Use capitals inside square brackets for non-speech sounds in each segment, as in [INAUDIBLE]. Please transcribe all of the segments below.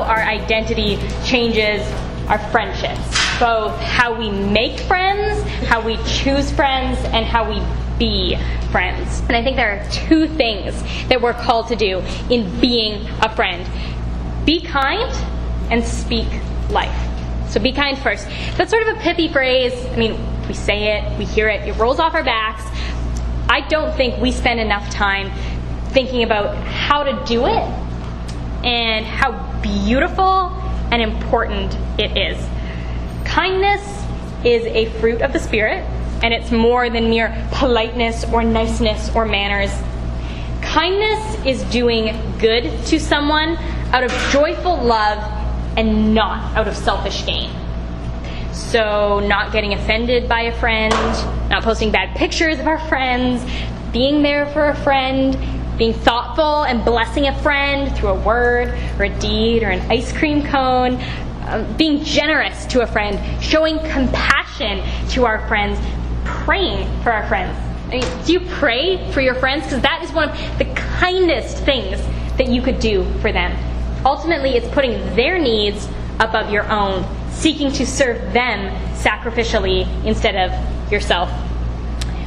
our identity changes our friendships. Both how we make friends, how we choose friends, and how we be friends. And I think there are two things that we're called to do in being a friend be kind and speak life. So be kind first. That's sort of a pithy phrase. I mean, we say it, we hear it, it rolls off our backs. I don't think we spend enough time thinking about how to do it and how beautiful and important it is. Kindness is a fruit of the Spirit, and it's more than mere politeness or niceness or manners. Kindness is doing good to someone out of joyful love and not out of selfish gain. So, not getting offended by a friend, not posting bad pictures of our friends, being there for a friend, being thoughtful and blessing a friend through a word or a deed or an ice cream cone, um, being generous to a friend, showing compassion to our friends, praying for our friends. I mean, do you pray for your friends? Because that is one of the kindest things that you could do for them. Ultimately, it's putting their needs above your own, seeking to serve them sacrificially instead of yourself.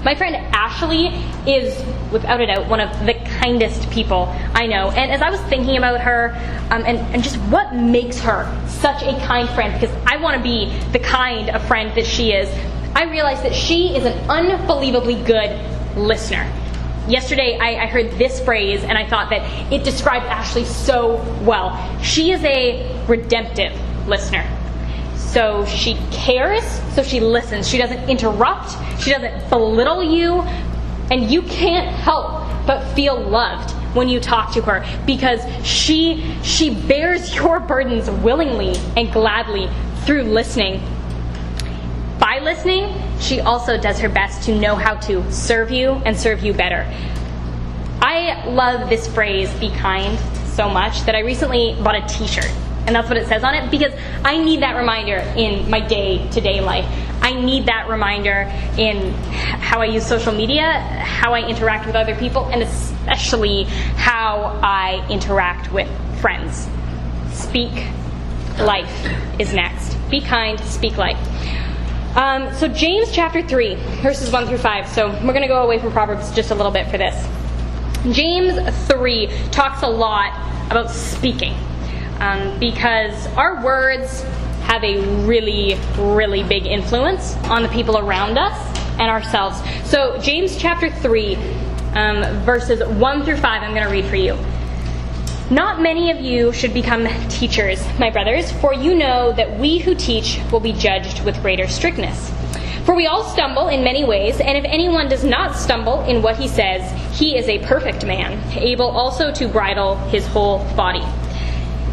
My friend Ashley is, without a doubt, one of the kindest people I know. And as I was thinking about her um, and, and just what makes her such a kind friend, because I want to be the kind of friend that she is, I realized that she is an unbelievably good listener. Yesterday, I, I, heard this phrase and I thought that it described Ashley so well. She is a redemptive listener. So she cares, so she listens. She doesn't interrupt, she doesn't belittle you, and you can't help but feel loved when you talk to her because she she bears [LAUGHS] your burdens willingly and gladly through listening. By listening, she also does her best to know how to serve you and serve you better. I love this phrase, be kind, so much that I recently bought a t shirt and that's what it says on it because I need that reminder in my day to day life. I need that reminder in how I use social media, how I interact with other people, and especially how I interact with friends. Speak life is next. Be kind, speak life. Um, so, James chapter 3, verses 1 through 5. So, we're going to go away from Proverbs just a little bit for this. James 3 talks a lot about speaking um, because our words have a really, really big influence on the people around us and ourselves. So, James chapter 3, um, verses 1 through 5, I'm going to read for you. Not many of you should become teachers, my brothers, for you know that we who teach will be judged with greater strictness. For we all stumble in many ways, and if anyone does not stumble in what he says, he is a perfect man, able also to bridle his whole body.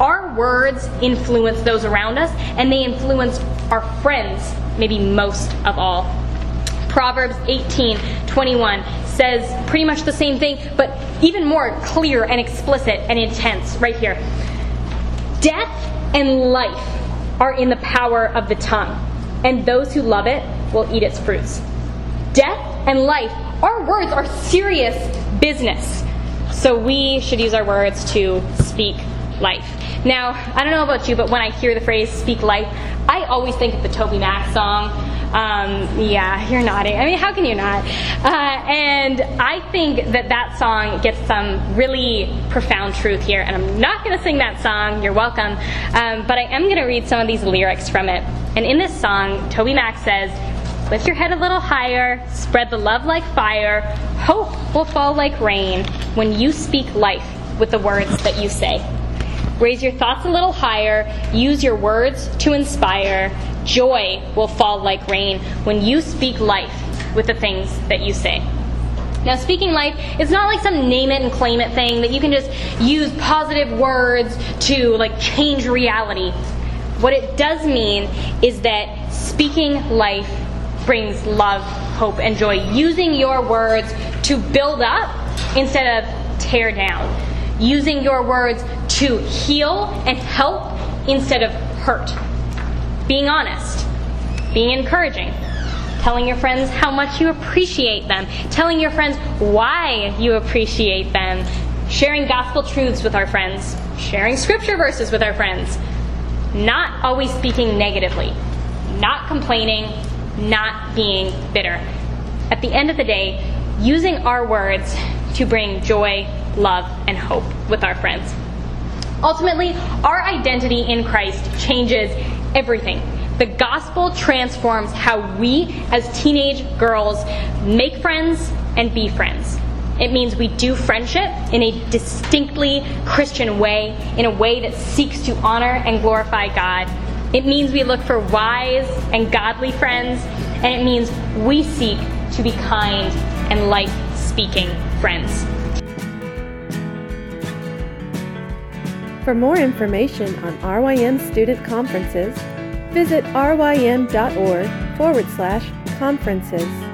Our words influence those around us, and they influence our friends, maybe most of all. Proverbs 18 21 says pretty much the same thing, but even more clear and explicit and intense right here. Death and life are in the power of the tongue, and those who love it will eat its fruits. Death and life, our words are serious business. So we should use our words to speak life. Now, I don't know about you, but when I hear the phrase speak life, I always think of the Toby Mac song. Um, yeah, you're nodding. I mean, how can you not? Uh, and I think that that song gets some really profound truth here. And I'm not going to sing that song. You're welcome. Um, but I am going to read some of these lyrics from it. And in this song, Toby Mac says, Lift your head a little higher, spread the love like fire, hope will fall like rain when you speak life with the words that you say. Raise your thoughts a little higher, use your words to inspire. Joy will fall like rain when you speak life with the things that you say. Now, speaking life is not like some name it and claim it thing that you can just use positive words to like change reality. What it does mean is that speaking life brings love, hope, and joy. Using your words to build up instead of tear down. Using your words to heal and help instead of hurt. Being honest. Being encouraging. Telling your friends how much you appreciate them, telling your friends why you appreciate them, sharing gospel truths with our friends, sharing scripture verses with our friends, not always speaking negatively, not complaining, not being bitter. At the end of the day, using our words to bring joy, love, and hope with our friends. Ultimately, our identity in Christ changes everything. The gospel transforms how we, as teenage girls, make friends and be friends. It means we do friendship in a distinctly Christian way, in a way that seeks to honor and glorify God. It means we look for wise and godly friends, and it means we seek to be kind and life speaking friends. For more information on RYM student conferences, visit rym.org forward slash conferences.